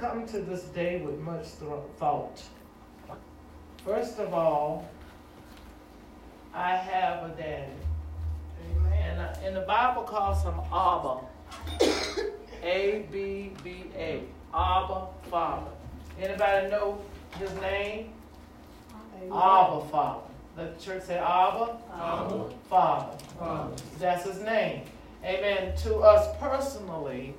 come to this day with much thought. First of all, I have a daddy. Amen. And, the Bible calls him Abba. A B B A. Abba, Father. Anybody know his name? Amen. Abba, Father. Let the church say Abba, Abba. Father. Father. That's his name. Amen. To us personally,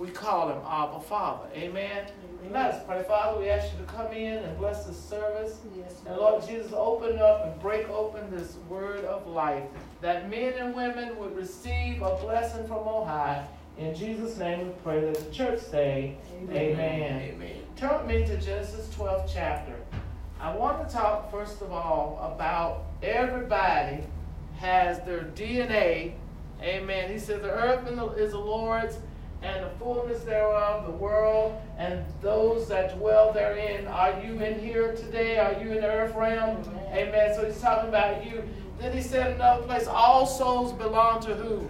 we call him Abba Father. Amen. Amen. Let us pray. Father, we ask you to come in and bless this service. Yes, and Lord Jesus, open up and break open this word of life that men and women would receive a blessing from on high. In Jesus' name we pray that the church say, Amen. Amen. Amen. Turn with me to Genesis 12 chapter. I want to talk first of all about everybody has their DNA. Amen. He says the earth is the Lord's and the fullness thereof, the world, and those that dwell therein. Are you in here today? Are you in the earth realm? Amen. Amen. So he's talking about you. Then he said another place, all souls belong to who?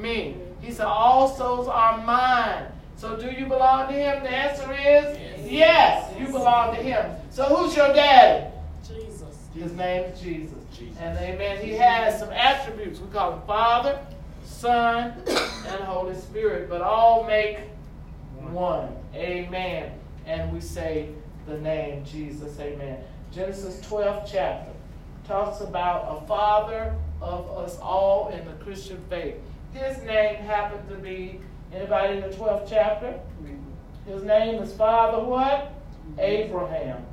Me. He said, all souls are mine. So do you belong to him? The answer is yes. yes, you belong to him. So who's your daddy? Jesus. His name is Jesus. Jesus. And amen. He has some attributes. We call him Father, Son, and Holy Spirit, but all make one. Amen. And we say the name Jesus. Amen. Genesis 12 chapter talks about a father of us all in the Christian faith. His name happened to be, anybody in the 12th chapter? His name is Father what? Mm-hmm. Abraham.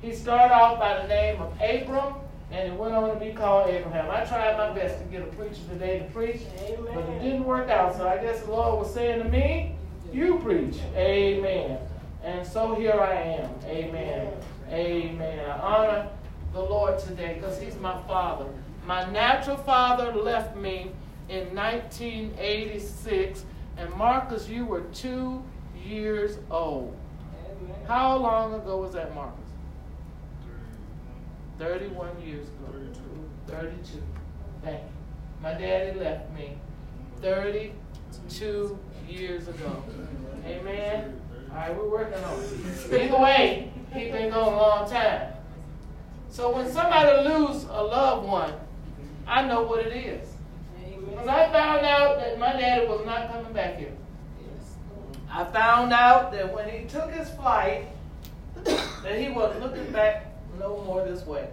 He started off by the name of Abram, and it went on to be called Abraham. I tried my best to get a preacher today to preach, Amen. but it didn't work out. So I guess the Lord was saying to me, You preach. Amen. And so here I am. Amen. Amen. I honor the Lord today because He's my Father. My natural father left me in 1986, and Marcus, you were two years old. Amen. How long ago was that, Marcus? 31 years ago. 32. 32. Thank you. My daddy left me 32 years ago. Amen. All right, we're working on it. Either way, he been gone a long time. So when somebody lose a loved one, I know what it is. Because I found out that my daddy was not coming back here. I found out that when he took his flight, that he wasn't looking back no more this way.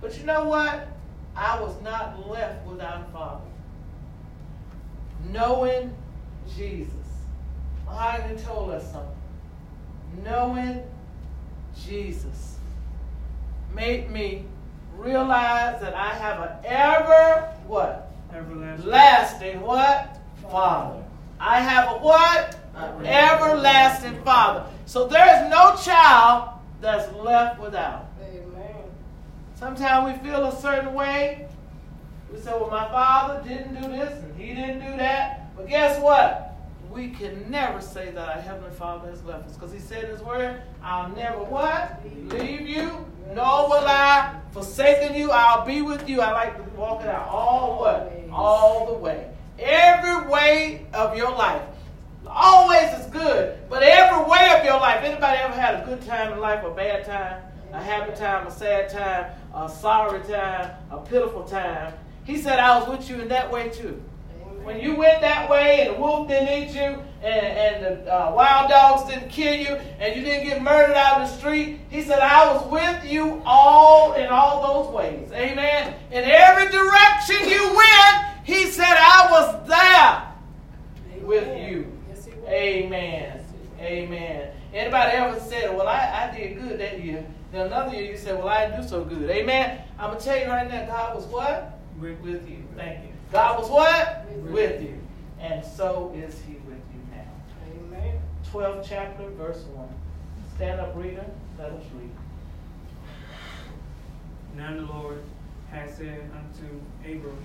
But you know what? I was not left without a father. Knowing Jesus. Heidi told us something. Knowing Jesus made me realize that I have an ever what? Everlasting. Lasting what? Father. I have a what? Everlasting Father. So there is no child that's left without. Sometimes we feel a certain way. We say, well, my father didn't do this and he didn't do that. But guess what? We can never say that our Heavenly Father has left us. Because he said in his word, I'll never what? Leave you, nor will I forsaken you. I'll be with you. I like to walk it out all what? All the way. Every way of your life always is good, but every way of your life. Anybody ever had a good time in life, a bad time, a happy time, a sad time, a sorry time, a pitiful time? He said, I was with you in that way too. When you went that way and the wolf didn't eat you and, and the uh, wild dogs didn't kill you and you didn't get murdered out in the street, he said, I was with you all in all those ways. Amen. In every direction you went, he said, I was there with you. Amen. Amen. Anybody ever said, well, I, I did good that year. Then another year you said, well, I didn't do so good. Amen. I'm going to tell you right now, God was what? With, with you. Thank you. God was what? With, with you. And so is he with you now. Amen. 12th chapter, verse 1. Stand up, reader. Let us read. Now the Lord has said unto Abram,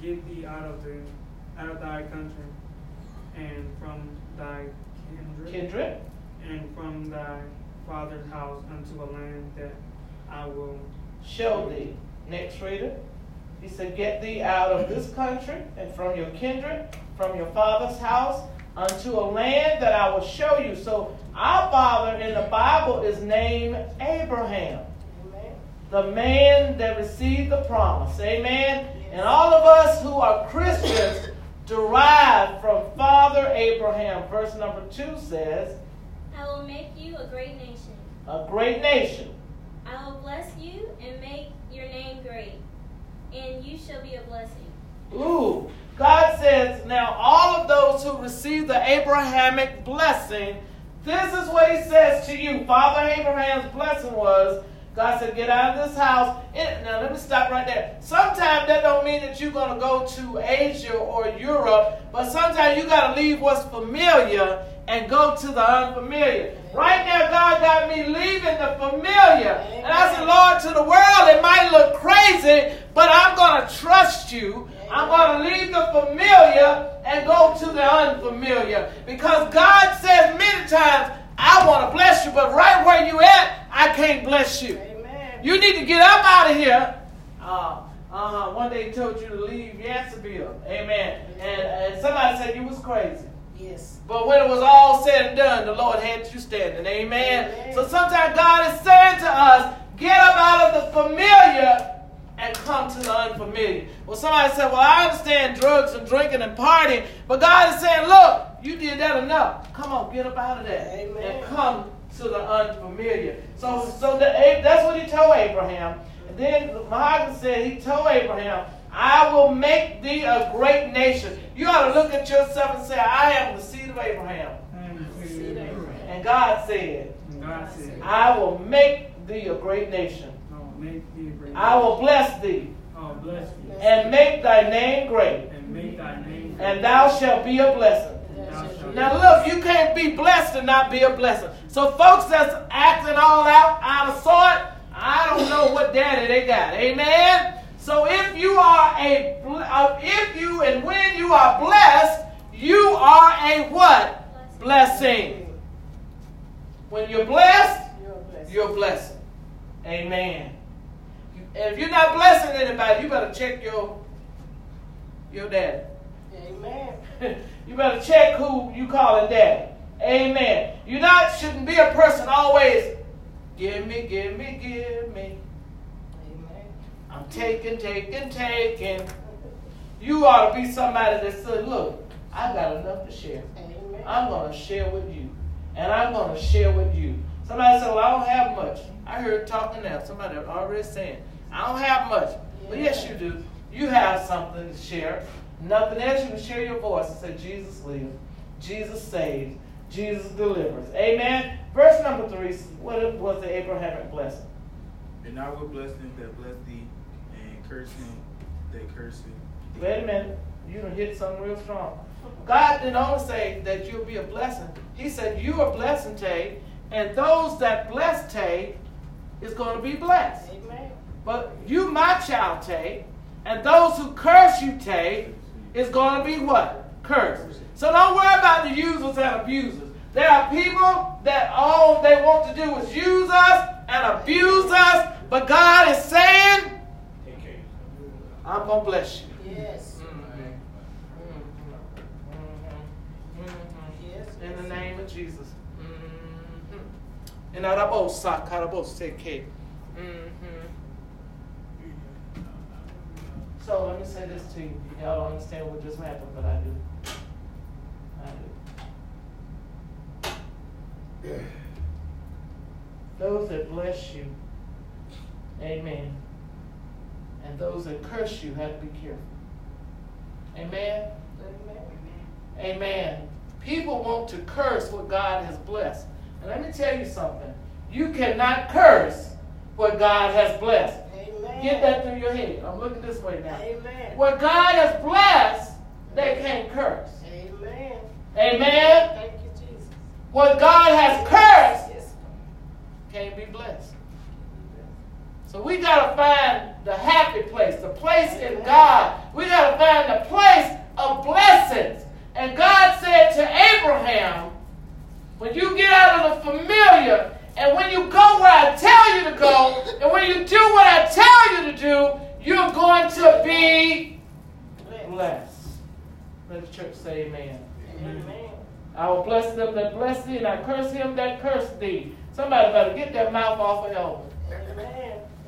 Get thee out of the out of thy country, and from thy kindred, kindred, and from thy father's house unto a land that I will show thee. Next reader. He said, Get thee out of this country and from your kindred, from your father's house, unto a land that I will show you. So our father in the Bible is named Abraham. Amen. The man that received the promise. Amen. Yes. And all of us who are Christians derive from Father Abraham. Verse number two says, I will make you a great nation. A great nation. I will bless you and make your name great, and you shall be a blessing. Ooh. God says, now all of those who receive the Abrahamic blessing, this is what he says to you. Father Abraham's blessing was, God said, get out of this house. It, now let me stop right there. Sometimes that don't mean that you're going to go to Asia or Europe, but sometimes you got to leave what's familiar and go to the unfamiliar. Right now, God got me leaving the familiar. And I said, Lord, to the world, it might look crazy, but I'm going to trust you. I'm going to leave the familiar and go to the unfamiliar. Because God says many times, I want to bless you, but right where you at, I can't bless you. Amen. You need to get up out of here. Uh, uh-huh. One day he told you to leave Yanceyville. Amen. And, and somebody said you was crazy. Yes. But when it was all said and done, the Lord had you standing. Amen. Amen. So sometimes God is saying to us, get up out of the familiar and come to the unfamiliar. Well, somebody said, Well, I understand drugs and drinking and partying, but God is saying, Look, you did that enough. Come on, get up out of that Amen. and come to the unfamiliar. So, so the, that's what he told Abraham. And then Mahatma said, He told Abraham, I will make thee a great nation. You ought to look at yourself and say, I am the seed of Abraham. Mm-hmm. And God said, God said I will make thee a great nation. I will bless thee. Bless and make thy name great. And, make thy name great. and thou shalt be a blessing. Now look, you can't be blessed and not be a blessing. So folks that's acting all out, out of sort, I don't know what daddy they got. Amen? So if you are a, uh, if you and when you are blessed, you are a what? Blessing. When you're blessed, you're a blessing. Amen. And if you're not blessing anybody, you better check your your daddy. Amen. you better check who you calling daddy. Amen. You not shouldn't be a person always give me, give me, give me. I'm taking, taking, taking. You ought to be somebody that said, look, I got enough to share. Amen. I'm going to share with you. And I'm going to share with you. Somebody said, well, I don't have much. I heard talking now. Somebody already saying, I don't have much. Yeah. But yes, you do. You have something to share. Nothing else. You can share your voice and say, Jesus lives. Jesus saves. Jesus delivers. Amen. Verse number three. What was the Abrahamic blessing? And I will bless them that bless thee, and curse him that curse thee. Wait a minute. You done hit something real strong. God didn't only say that you'll be a blessing. He said you are blessing, Tay, and those that bless Tay is going to be blessed. Amen. But you, my child, Tay, and those who curse you, Tay, is going to be what? Cursed. So don't worry about the users and abusers. There are people that all they want to do is use us and abuse us, but God is saying, I'm going to bless you. Yes. In the name of Jesus. Mm-hmm. In Arabosa, Karaboseke. Mm-hmm. So let me say this to you. Y'all don't understand what just happened, but I do. I do. Those that bless you, amen. And those that curse you have to be careful. Amen? Amen. Amen. People want to curse what God has blessed. And let me tell you something. You cannot curse what God has blessed. Amen. Get that through your head. I'm looking this way now. Amen. What God has blessed, they can't curse. Amen. Amen. Thank you, Jesus. What God has cursed yes. can't be blessed. So we got to find the happy place, the place in God. We got to find the place of blessings. And God said to Abraham, when you get out of the familiar and when you go where I tell you to go, and when you do what I tell you to do, you're going to be blessed. Let the church say amen. Amen. I will bless them that bless thee, and I curse him that curse thee. Somebody better get that mouth off of Elvin.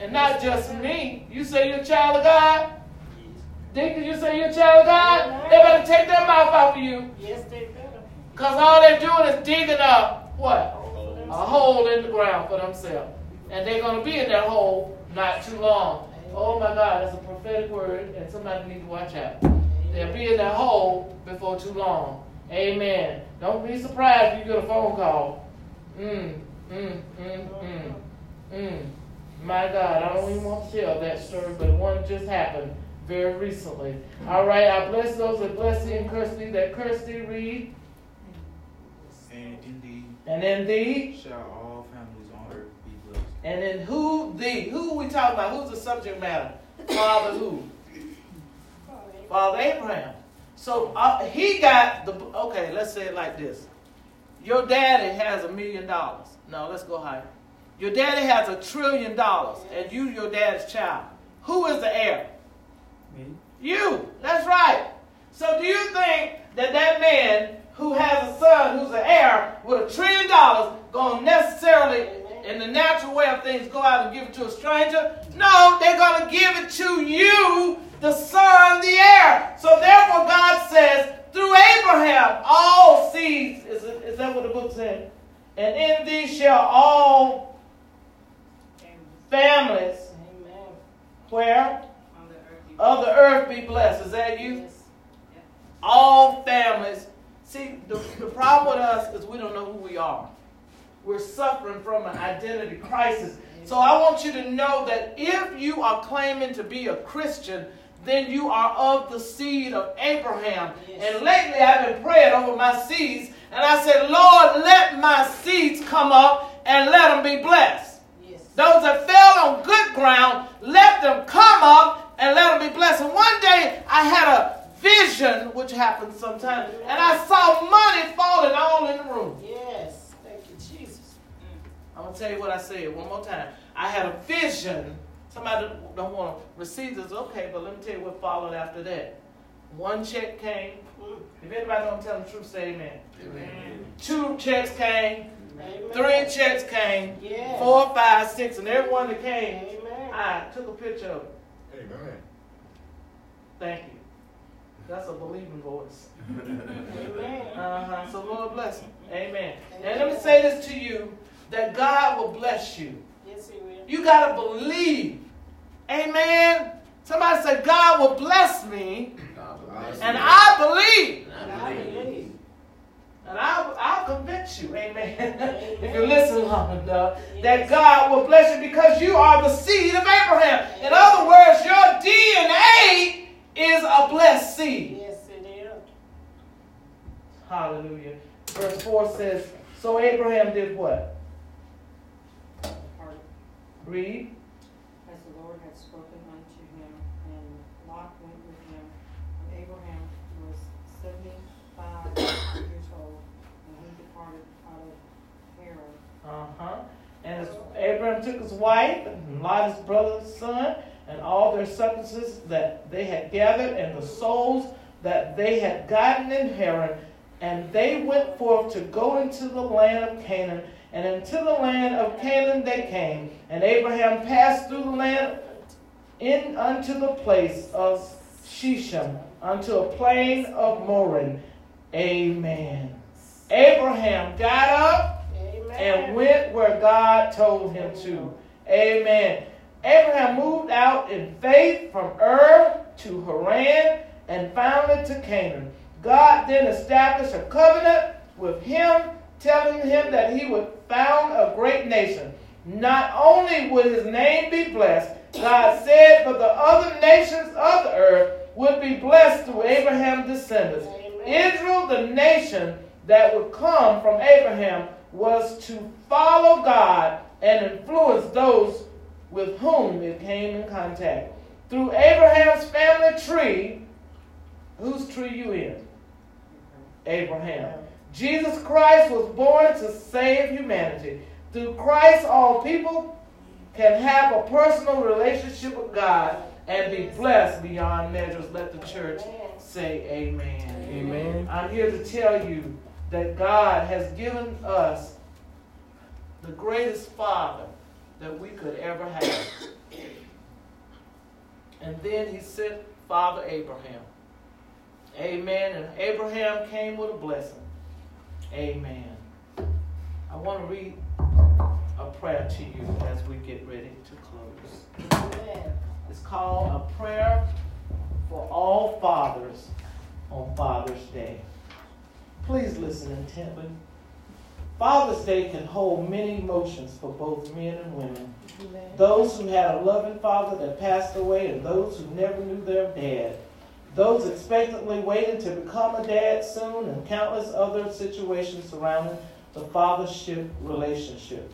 And not just me. You say you're a child of God? Deacon, you say you're a child of God? They better take their mouth off of you. Yes, they better. Because all they're doing is digging up what? A hole in the ground for themselves. And they're going to be in that hole not too long. Oh my God, that's a prophetic word, and somebody needs to watch out. They'll be in that hole before too long. Amen. Don't be surprised if you get a phone call. Mm, mm, mm, mm, mm. My God, I don't even want to tell that story, but one just happened very recently. All right, I bless those that bless thee and curse thee that curse thee. Read. And in thee. And in thee. Shall all families on earth be blessed. And in who thee? Who we talking about? Who's the subject matter? Father who? Father Abraham. So uh, he got the. Okay, let's say it like this. Your daddy has a million dollars. No, let's go higher. Your daddy has a trillion dollars, and you, your dad's child. Who is the heir? Me. You. That's right. So do you think that that man who has a son who's an heir with a trillion dollars going necessarily, in the natural way of things, go out and give it to a stranger? No, they're going to give it to you, the son, the heir. So therefore, God says, through Abraham, all seeds, is, is that what the book said? And in these shall all families, where? Of the earth be blessed. Is that you? All families. See, the, the problem with us is we don't know who we are. We're suffering from an identity crisis. So I want you to know that if you are claiming to be a Christian, then you are of the seed of Abraham. Yes. And lately I've been praying over my seeds, and I said, Lord, let my seeds come up and let them be blessed. Those that fell on good ground, let them come up and let them be blessed. And one day I had a vision, which happens sometimes, and I saw money falling all in the room. Yes, thank you, Jesus. Mm. I'm going to tell you what I said one more time. I had a vision Somebody don't want to receive this, okay, but let me tell you what followed after that. One check came. Mm. If anybody don't tell the truth, say amen. amen. Two checks came. Amen. Three checks came. Yes. Four, five, six, and every one that came, amen. I took a picture of it. Amen. Thank you. That's a believing voice. Amen. Uh-huh. So Lord bless him. Amen. Amen. And let me say this to you that God will bless you. Yes, He will. You got to believe. Amen. Somebody said, God will bless me. And I believe. And I believe. And I'll, I'll convince you, amen, if you listen long enough, that God will bless you because you are the seed of Abraham. In other words, your DNA is a blessed seed. Yes, it is. Hallelujah. Verse 4 says, So Abraham did what? Read. As the Lord had spoken unto him, and Lot went with him. And Abraham was years old, and. Uh-huh. Abraham took his wife, and Lot his brother's son, and all their substances that they had gathered, and the souls that they had gotten in Haran, and they went forth to go into the land of Canaan, and into the land of Canaan they came. And Abraham passed through the land in unto the place of Shechem, unto a plain of Morin. Amen. Abraham got up Amen. and went where God told him to. Amen. Abraham moved out in faith from Ur to Haran and founded to Canaan. God then established a covenant with him telling him that he would found a great nation. Not only would his name be blessed, God said, but the other nations of the earth would be blessed through Abraham's descendants. Israel, the nation that would come from Abraham, was to follow God and influence those with whom it came in contact. Through Abraham's family tree, whose tree you in? Abraham. Jesus Christ was born to save humanity. Through Christ, all people can have a personal relationship with God and be blessed beyond measures. Let the church say amen. Amen. I'm here to tell you that God has given us the greatest father that we could ever have. And then he sent Father Abraham. Amen. And Abraham came with a blessing. Amen. I want to read a prayer to you as we get ready to close. Amen. It's called A Prayer for All Fathers on Father's Day. Please listen intently. Father's Day can hold many emotions for both men and women. Amen. Those who had a loving father that passed away, and those who never knew their dad. Those expectantly waiting to become a dad soon, and countless other situations surrounding the fathership relationship.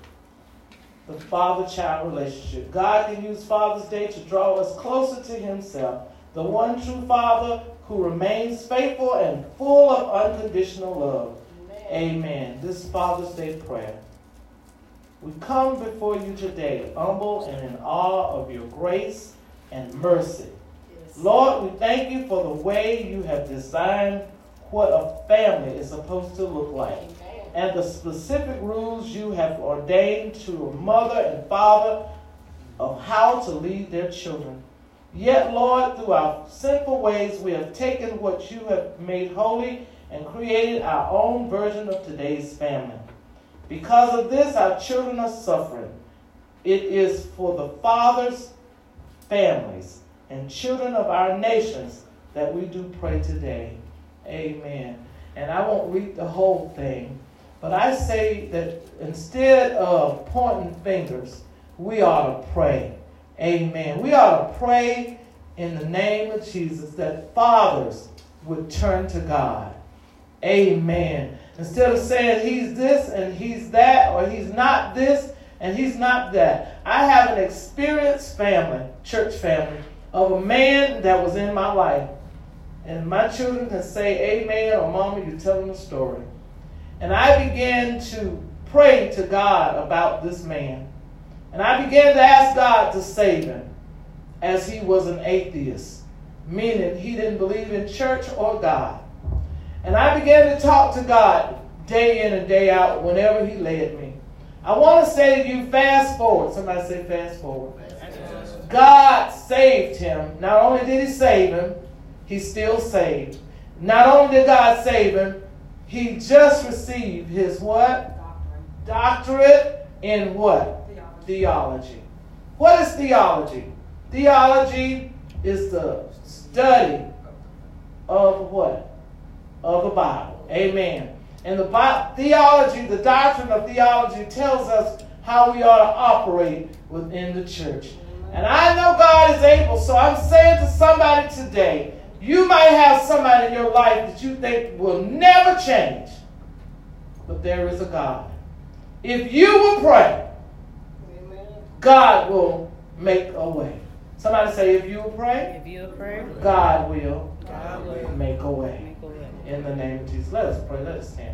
The father child relationship. God can use Father's Day to draw us closer to Himself, the one true Father who remains faithful and full of unconditional love. Amen. This Father's Day prayer. We come before you today, humble and in awe of your grace and mercy. Yes. Lord, we thank you for the way you have designed what a family is supposed to look like Amen. and the specific rules you have ordained to a mother and father of how to lead their children. Yet, Lord, through our sinful ways, we have taken what you have made holy and created our own version of today's family. Because of this, our children are suffering. It is for the fathers, families, and children of our nations that we do pray today. Amen. And I won't read the whole thing, but I say that instead of pointing fingers, we ought to pray. Amen. We ought to pray in the name of Jesus that fathers would turn to God. Amen. Instead of saying he's this and he's that, or he's not this and he's not that. I have an experienced family, church family, of a man that was in my life. And my children can say amen or mama, you're telling the story. And I began to pray to God about this man. And I began to ask God to save him as he was an atheist, meaning he didn't believe in church or God. And I began to talk to God day in and day out whenever He led me. I want to say to you, fast forward. Somebody say, fast forward. God saved him. Not only did He save him, He's still saved. Not only did God save him, he just received his what? Doctorate in what? Theology. What is theology? Theology is the study of what? of the Bible. Amen. And the theology, the doctrine of theology tells us how we ought to operate within the church. And I know God is able, so I'm saying to somebody today, you might have somebody in your life that you think will never change, but there is a God. If you will pray, God will make a way. Somebody say, if you pray, if you pray, God will, God will make a way in the name of Jesus. Let us pray. Let us stand.